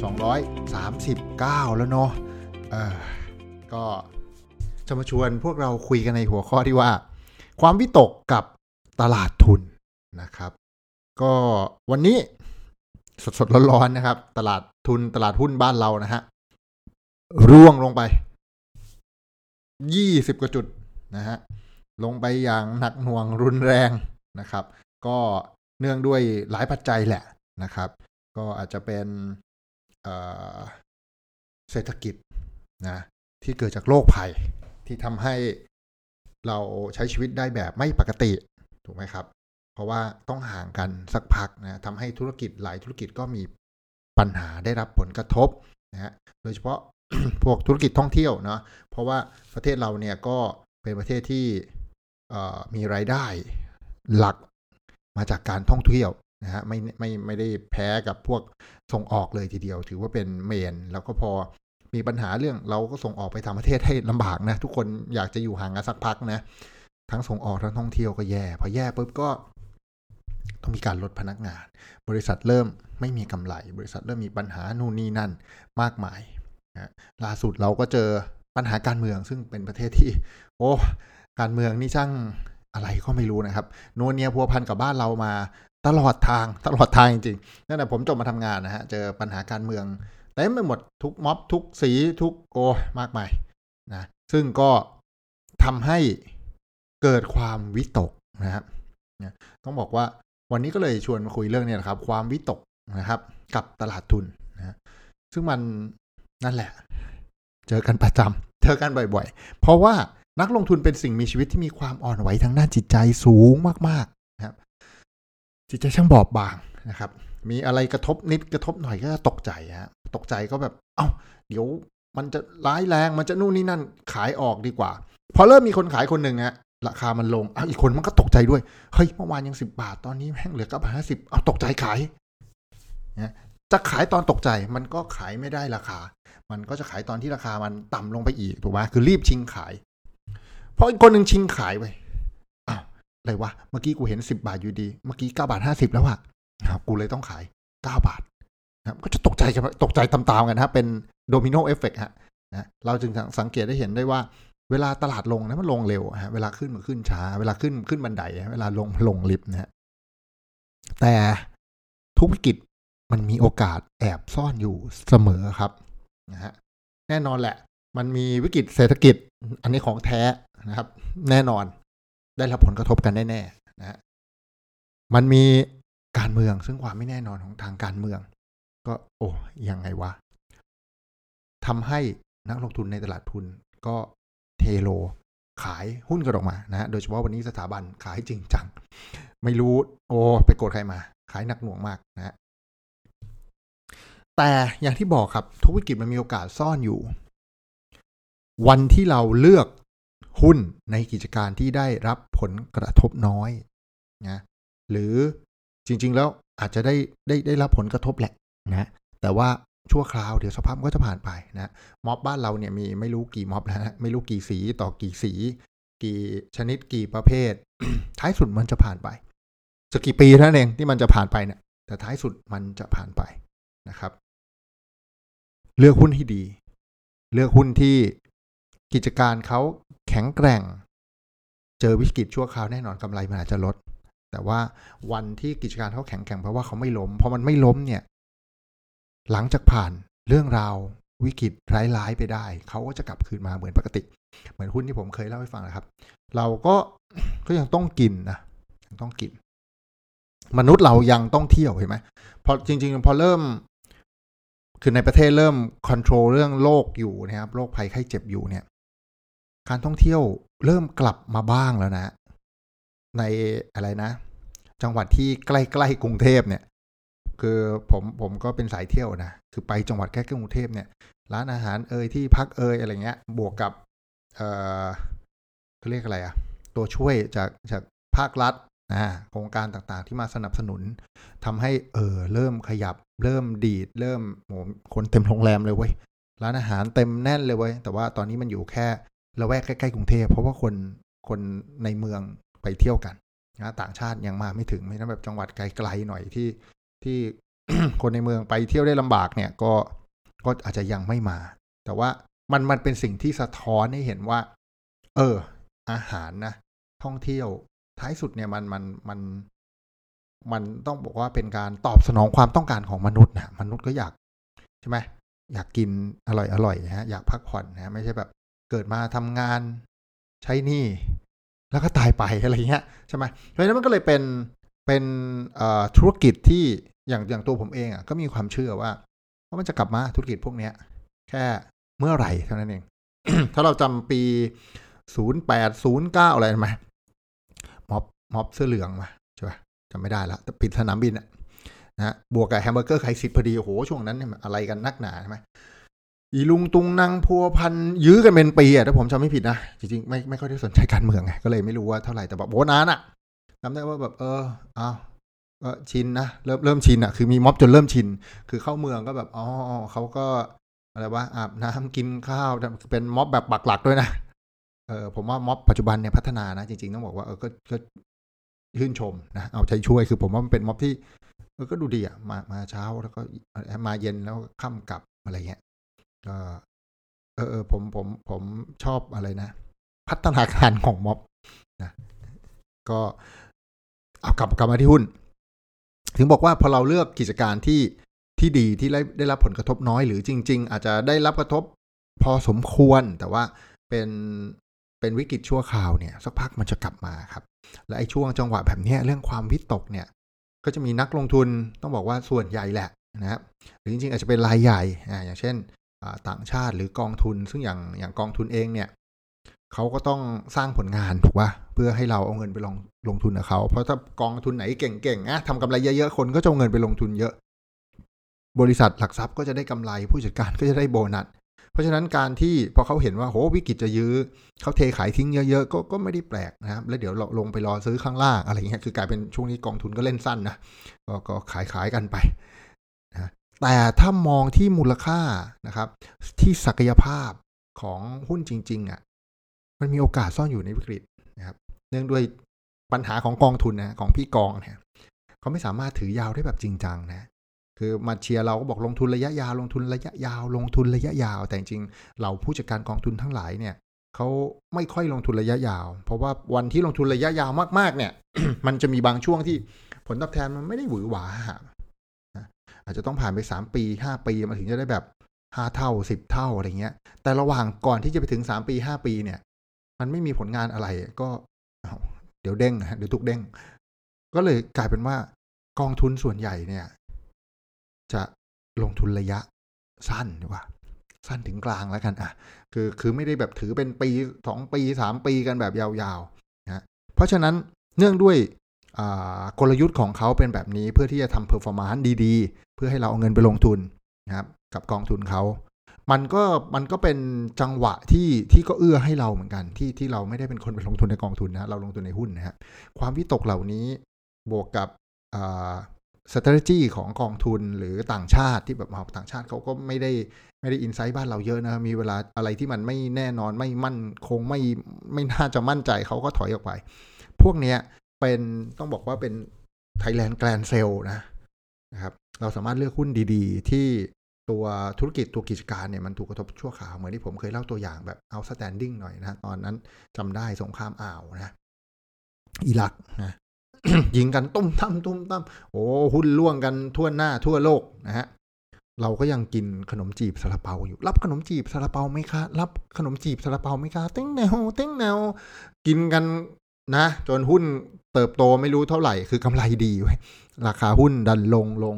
239 แล้วเนาะเออก็จะมาชวนพวกเราคุยกันในหัวข้อที่ว่า ความวิตกกับตลาดทุนนะครับ ก็วันนี้สดๆร้อนๆนะครับ ตลาดทุนตลาดหุ้นบ้านเรานะฮะร่วงลงไป 20กว่าจุดนะฮะลงไปอย่างหนักหน่วงรุนแรงนะครับ ก็เนื่องด้วยหลายปัจจัยแหละนะครับ ก็อาจจะเป็น เศรษฐกิจนะที่เกิดจากโรคภัยที่ทำให้เราใช้ชีวิตได้แบบไม่ปกติถูกไหมครับ เพราะว่าต้องห่างกันสักพักนะทำให้ธุรกิจหลายธุรกิจก็มีปัญหาได้รับผลกระทบนะฮะโดยเฉพาะพวกธุรกิจท่องเที่ยวเนาะเพราะว่าประเทศเราเนี่ยก็เป็นประเทศที่มีรายได้หลักมาจากการท่องเที่ยวนะฮะไม่ไม่ไม่ได้แพ้กับพวก ส่งออกเลยทีเดียว ถือว่าเป็นเมน แล้วก็พอมีปัญหาเรื่องเราก็ส่งออกไปทำประเทศให้ลำบากนะ ทุกคนอยากจะอยู่ห่างกันสักพักนะ ทั้งส่งออกทั้งท่องเที่ยวก็แย่พอแย่ปุ๊บก็ต้องมีการลดพนักงาน บริษัทเริ่มไม่มีกำไร บริษัทเริ่มมีปัญหานู่นนี่นั่นมากมายนะล่าสุดเราก็เจอปัญหาการเมืองซึ่งเป็นประเทศที่ โอ้การเมืองนี่ช่างอะไรก็ไม่รู้นะครับโนเนียพัวพันกับบ้านเรามา ตลอดทางตลอดทางจริงๆนั่นแหละผมจบมาทำงานนะฮะ เจอปัญหาการเมืองเต็มไปหมดทุกม็อบทุกสีทุกโอมากมายนะซึ่งก็ทำให้เกิดความวิตกนะครับต้องบอกว่าวันนี้ก็เลยชวนมาคุยเรื่องนี้นะครับ ความวิตกนะครับ กับตลาดทุนนะซึ่งมันนั่นแหละ เจอกันประจำเจอกันบ่อย ๆ เพราะว่านักลงทุนเป็นสิ่งมีชีวิตที่มีความอ่อนไหวทางด้านจิตใจสูงมากๆ จิตใจช่างบอบบางนะครับ มีอะไรกระทบนิดกระทบหน่อยก็ตกใจฮะตกใจก็แบบ เอา้า เดี๋ยวมันจะร้ายแรงมันจะนู่นนี่นั่นขายออกดีกว่า พอเริ่มมีคนขายคนหนึ่งฮะราคามันลงอ้าวอีกคนมันก็ตกใจด้วยเฮ้ยเมื่อวานยังสิบาทตอนนี้แม่งเหลือเก้าบาทห้าสิบเอาตกใจขายนะจะขายตอนตกใจมันก็ขายไม่ได้ราคา มันก็จะขายตอนที่ราคามันต่ำลงไปอีกถูกไหมคือรีบชิงขายเพราะอีกคนหนึ่งชิงขายไป อ้าวอะไรวะ เมื่อกี้กูเห็นสิบาทอยู่ดี เมื่อกี้เก้าบาทห้าสิบแล้วอะครับ กูเลยต้องขายเก้าบาทนะก็จะตกใจกันตกใจตามๆกันนะเป็น domino effect ฮะนะเราจึงสังเกตได้เห็นได้ว่าเวลาตลาดลงนะมันลงเร็วฮะเวลาขึ้นมันขึ้นช้า เวลาขึ้นขึ้นบันไดเวลาลงลงลิฟต์นะฮะแต่ทุกวิกฤตมันมีโอกาสแอบซ่อนอยู่เสมอครับนะฮะแน่นอนแหละ มันมีวิกฤตเศรษฐกิจอันนี้ของแท้นะครับ แน่นอน ได้รับผลกระทบกันแน่ๆนะฮะมันมีการเมืองซึ่งความไม่แน่นอนของทางการเมือง ก็โอ้ยังไงวะทำให้นักลงทุนในตลาดทุนก็เทโลขายหุ้นกันออกมานะโดยเฉพาะวันนี้สถาบันขายจริงจัง ไม่รู้ โอ้ไปโกดใครมา ขายหนักหน่วงมากนะฮะแต่อย่างที่บอกครับ ทุกวิกฤตมันมีโอกาสซ่อนอยู่ วันที่เราเลือก หุ้นในกิจการที่ได้รับผลกระทบน้อยนะหรือจริง ๆ แล้วอาจจะได้ได้ได้รับผลกระทบแหละนะแต่ว่าชั่วคราวเดี๋ยวสภาพก็จะผ่านไปนะม็อบบ้านเราเนี่ยมีไม่รู้กี่ม็อบแล้วนะไม่รู้กี่สีต่อกี่สี กี่ชนิดกี่ประเภท ท้ายสุดมันจะผ่านไปสักกี่ปีท่านั้นเองที่มันจะผ่านไปเนี่ยแต่ท้ายสุดมันจะผ่านไปนะครับ เลือกหุ้นที่ดี เลือกหุ้นที่ กิจการเขาแข็งแกร่ง เจอวิกฤตชั่วคราวแน่นอนกำไรมันอาจจะลด แต่ว่าวันที่กิจการเขาแข็งแกร่งเพราะว่าเขาไม่ล้มพอมันไม่ล้มเนี่ย หลังจากผ่านเรื่องราววิกฤตร้ายๆไปได้ เขาก็จะกลับคืนมาเหมือนปกติ เหมือนหุ้นที่ผมเคยเล่าให้ฟังนะครับ เราก็ก็ยังต้องกินนะยังต้องกิน มนุษย์เรายังต้องเที่ยวเห็นไหมพอจริง ๆ พอเริ่ม คือในประเทศเริ่มควบคุมเรื่องโรคอยู่นะครับโรคภัยไข้เจ็บอยู่เนี่ย การท่องเที่ยวเริ่มกลับมาบ้างแล้วนะ ในอะไรนะ จังหวัดที่ใกล้ๆกรุงเทพเนี่ย คือผมผมก็เป็นสายเที่ยวนะ คือไปจังหวัดใกล้ๆกรุงเทพเนี่ย ร้านอาหารเอ่ยที่พักเอ่ยอะไรเงี้ย บวกกับเอ่อเขาเรียกอะไรอะตัวช่วยจากจากภาครัฐนะโครงการต่างๆที่มาสนับสนุนทำให้เออเริ่มขยับ เริ่มดีด เริ่มโหคนเต็มโรงแรมเลยเว้ยร้านอาหารเต็มแน่นเลยเว้ยแต่ว่าตอนนี้มันอยู่แค่ ละแวกใกล้ ๆ กรุงเทพเพราะว่าคนคนในเมืองไปเที่ยวกันนะต่างชาติยังมาไม่ถึงไม่ต้องแบบจังหวัดไกลๆหน่อยที่ที่คนในเมืองไปเที่ยวได้ลำบากเนี่ยก็ก็อาจจะยังไม่มา แต่ว่ามันมันเป็นสิ่งที่สะท้อนให้เห็นว่า เออ อาหารนะท่องเที่ยวท้ายสุดเนี่ยมันมันมันมันต้องบอกว่าเป็นการตอบสนองความต้องการของมนุษย์นะมนุษย์ก็อยากใช่ไหมอยากกินอร่อยอร่อยนะฮะอยากพักผ่อนนะไม่ใช่แบบ เกิดมาทำงานใช้หนี้แล้วก็ตายไปอะไรเงี้ยใช่ไหมเพราะฉะนั้นมันก็เลยเป็นเป็นธุรกิจที่อย่างอย่างตัวผมเองอะก็มีความเชื่อว่าว่ามันจะกลับมาธุรกิจพวกเนี้ย แค่เมื่อไหร่เท่านั้นเอง ถ้าเราจำปีศูนย์แปดศูนย์เก้าอะไรไหมม็อบม็อบเสื้อเหลืองมาใช่ปะจำไม่ได้ละแต่ปิดสนามบินอะนะบวกกับแฮมเบอร์เกอร์ไข่สิบพอดีโอ้โหช่วงนั้นเนี่ยอะไรกันนักหนาใช่ไหม อีลุงตุงนางพัวพันยื้อกันเป็นปีอะถ้าผมจำไม่ผิดนะ จริงๆ ไม่ไม่ค่อยได้สนใจการเมืองไงก็เลยไม่รู้ว่าเท่าไหร่แต่แบบโบนานอะจำได้ว่าแบบเอออ้าวก็ชินนะเริ่มเริ่มชินอะคือมีม็อบจนเริ่มชิน คือเข้าเมืองก็แบบอ๋อเขาก็อะไรวะอาบน้ำกินข้าวเป็นม็อบแบบปักหลักด้วยนะเออผมว่าม็อบปัจจุบันเนี่ยพัฒนานะจริงๆต้องบอกว่าเออก็ก็ชื่นชมนะเอาใจช่วยคือผมว่ามันเป็นม็อบที่เออก็ดูดีอะมามาเช้าแล้วก็มาเย็นแล้วค่ำกลับอะไรเงี้ย ก็เออเออผมผมผมชอบอะไรนะ พัฒนาการของม็อบนะก็เอากลับกลับมาที่หุ้น ถึงบอกว่าพอเราเลือกกิจการที่ที่ดีที่ได้ได้รับผลกระทบน้อย หรือจริง ๆ อาจจะได้รับกระทบพอสมควรแต่ว่าเป็นเป็นวิกฤตชั่วคราวเนี่ยสักพักมันจะกลับมาครับ และไอ้ช่วงจังหวะแบบนี้เรื่องความวิตกเนี่ย ก็จะมีนักลงทุนต้องบอกว่าส่วนใหญ่แหละนะครับหรือจริงๆอาจจะเป็นรายใหญ่อ่าอย่างเช่น ต่างชาติหรือกองทุน ซึ่งอย่างอย่างกองทุนเองเนี่ยเขาก็ต้องสร้างผลงานถูกป่ะเพื่อให้เราเอาเงินไปลงลงทุนกับเขาเพราะถ้ากองทุนไหนเก่งๆนะทำกำไรเยอะๆคนก็จะเอาเงินไปลงทุนเยอะ บริษัทหลักทรัพย์ก็จะได้กำไรผู้จัดการก็จะได้โบนัสเพราะฉะนั้นการที่พอเขาเห็นว่าโหวิกฤตจะยื้อเขาเทขายทิ้งเยอะๆก็ก็ไม่ได้แปลกนะครับแล้วเดี๋ยวเราลงไปรอซื้อข้างล่างอะไรเงี้ยคือกลายเป็นช่วงนี้กองทุนก็เล่นสั้นนะก็ก็ขายขายกันไป แต่ถ้ามองที่มูลค่านะครับ ที่ศักยภาพของหุ้นจริง ๆอะ่ะมันมีโอกาสซ่อนอยู่ในวิกฤตนะครับ เนื่องด้วยปัญหาของกองทุนนะของพี่กองเนี่ยเขาไม่สามารถถือยาวได้แบบจริงจังนะคือมาเชียร์เราก็บอกลงทุนระยะยาวลงทุนระยะยาว ลงทุนระยะยาว แต่จริงเราผู้จัดการกองทุนทั้งหลายเนี่ยเขาไม่ค่อยลงทุนระยะยาว เพราะว่าวันที่ลงทุนระยะยาวมากๆ เนี่ย มันจะมีบางช่วงที่ผลตอบแทนมันไม่ได้หวือหวา อาจจะต้องผ่านไปสามปีห้าปีมาถึงจะได้แบบห้าเท่าสิบเท่าอะไรเงี้ย แต่ระหว่างก่อนที่จะไปถึงสามปีห้าปีเนี่ย มันไม่มีผลงานอะไรก็เดี๋ยวเด้งเดี๋ยวถูกเด้ง ก็เลยกลายเป็นว่ากองทุนส่วนใหญ่เนี่ย จะลงทุนระยะสั้นดีกว่า สั้นถึงกลางแล้วกันอะคือคือไม่ได้แบบถือเป็นปีสองปีสามปีกันแบบยาวๆนะเพราะฉะนั้นเนื่องด้วย กลยุทธ์ของเขาเป็นแบบนี้เพื่อที่จะทำ performance ดีๆ เพื่อให้เราเอาเงินไปลงทุนนะครับกับกองทุนเขา มันก็มันก็เป็นจังหวะที่ที่ก็เอื้อให้เราเหมือนกันที่ที่เราไม่ได้เป็นคนไปลงทุนในกองทุนนะเราลงทุนในหุ้นนะฮะความวิตกเหล่านี้บวกกับ strategy ของกองทุนหรือต่างชาติที่แบบมาต่างชาติเขาก็ไม่ได้ไม่ได้อินไซต์บ้านเราเยอะนะ มีเวลาอะไรที่มันไม่แน่นอนไม่มั่นคงไม่ไม่น่าจะมั่นใจเขาก็ถอยออกไป พวกเนี้ย เป็นต้องบอกว่าเป็น Thailand Grand Sale นะนะครับ เราสามารถเลือกหุ้นดีๆ ที่ตัวธุรกิจตัวกิจการเนี่ยมันถูกกระทบชั่วคราวเหมือนที่ผมเคยเล่าตัวอย่างแบบ outstanding หน่อยนะตอนนั้นจำได้สงครามอ่าวนะอิรักนะยิงกันตุ้มตั้มตุ้มตั้มโอ้หุ้นร่วงกันทั่วหน้าทั่วโลกนะฮะเราก็ยังกินขนมจีบซาลาเปาอยู่ รับขนมจีบซาลาเปาไหมคะ รับขนมจีบซาลาเปาไหมคะเต้งแนวเต้งแนวกินกัน นะ จนหุ้นเติบโตไม่รู้เท่าไหร่ คือกำไรดีไว้ราคาหุ้นดันลงลง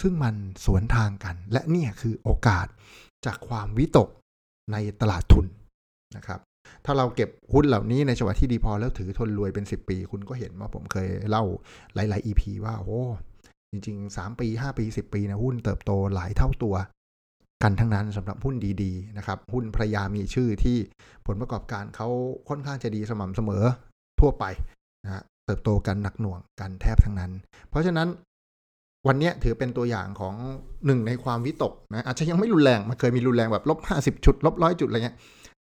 ซึ่งมันสวนทางกัน และเนี่ยคือโอกาสจากความวิตกในตลาดทุนนะครับถ้าเราเก็บหุ้นเหล่านี้ในจังหวะที่ดีพอแล้วถือทนรวยเป็น 10 ปี คุณก็เห็นว่าผมเคยเล่าหลาย ๆ EP ว่าโอ้จริง ๆ 3 ปี 5 ปี 10 ปีนะหุ้นเติบโตหลายเท่าตัว กันทั้งนั้นสำหรับหุ้นดีๆนะครับหุ้นภรรยามีชื่อที่ผลประกอบการเขาค่อนข้างจะดีสม่ำเสมอทั่วไปนะฮะเติบโตกันหนักหน่วงกันแทบทั้งนั้น เพราะฉะนั้นวันนี้ถือเป็นตัวอย่างของหนึ่งในความวิตกนะอาจจะยังไม่รุนแรงมันเคยมีรุนแรงแบบลบห้าสิบจุดลบร้อยจุดอะไรเงี้ย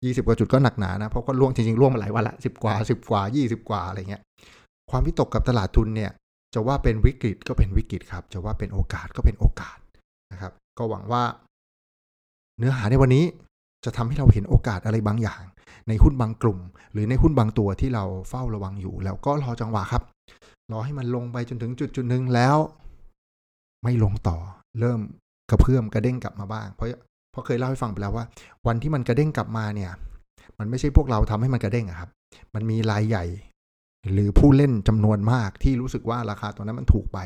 ยี่สิบกว่าจุดก็หนักหนานะเพราะก็ล่วงจริงๆล่วงมาหลายวันละสิบกว่าสิบกว่ายี่สิบกว่าอะไรเงี้ยความวิตกกับตลาดทุนเนี่ยจะว่าเป็นวิกฤตก็เป็นวิกฤตครับ จะว่าเป็นโอกาสก็เป็นโอกาสนะครับ ก็หวังว่า เนื้อหาในวันนี้จะทำให้เราเห็นโอกาสอะไรบางอย่าง ในหุ้นบางกลุ่ม หรือในหุ้นบางตัวที่เราเฝ้าระวังอยู่ แล้วก็รอจังหวะครับ รอให้มันลงไปจนถึงจุดจุดหนึ่งแล้ว ไม่ลงต่อ เริ่มกระเพื่อมกระเด้งกลับมาบ้าง เพราะเพราะเคยเล่าให้ฟังไปแล้วว่า วันที่มันกระเด้งกลับมาเนี่ย มันไม่ใช่พวกเราทำให้มันกระเด้งครับ มันมีรายใหญ่ หรือผู้เล่นจำนวนมากที่รู้สึกว่าราคาตัวนั้นมันถูกไป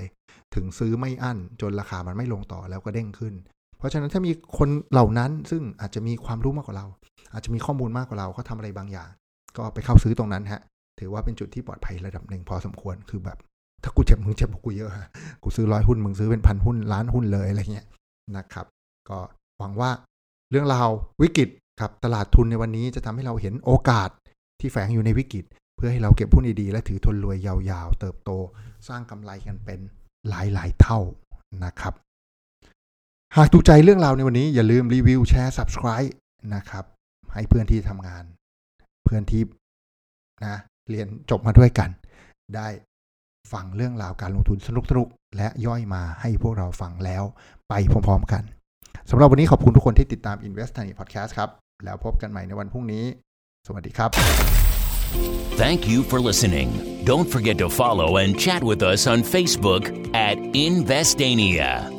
ถึงซื้อไม่อั้นจนราคามันไม่ลงต่อแล้วก็เด้งขึ้น เพราะฉะนั้นถ้ามีคนเหล่านั้นซึ่งอาจจะมีความรู้มากกว่าเรา อาจจะมีข้อมูลมากกว่าเราเขาทาอะไรบางอย่าง ก็ไปเข้าซื้อตรงนั้นฮะ ถือว่าเป็นจุดที่ปลอดภัยระดับหนึ่งพอสมควรคือแบบ ถ้ากูเจ็บมึงเจ็บกูเยอะฮะกูซื้อร้อยหุ้นมึงซื้อเป็นพันหุ้นล้านหุ้นเลยอะไรเงี้ยนะครับ ก็หวังว่าเรื่องราววิกฤตครับตลาดทุนในวันนี้จะทำให้เราเห็นโอกาสที่แฝงอยู่ในวิกฤต เพื่อให้เราเก็บหุ้นดีๆและถือทนรวยยาวๆ เติบโต สร้างกำไรกันเป็นหลายๆเท่านะครับ หากถูกใจเรื่องราวในวันนี้อย่าลืมรีวิวแชร์ subscribe นะครับ ให้เพื่อนที่ทำงาน เพื่อนที่นะเรียนจบมาด้วยกัน ได้ฟังเรื่องราวการลงทุนสนุกๆและย่อยมาให้พวกเราฟังแล้วไปพร้อมๆกันสำหรับวันนี้ขอบคุณทุกคนที่ติดตาม Invest Money Podcast ครับ แล้วพบกันใหม่ในวันพรุ่งนี้ สวัสดีครับ Thank you for listening. Don't forget to follow and chat with us on Facebook at Investania.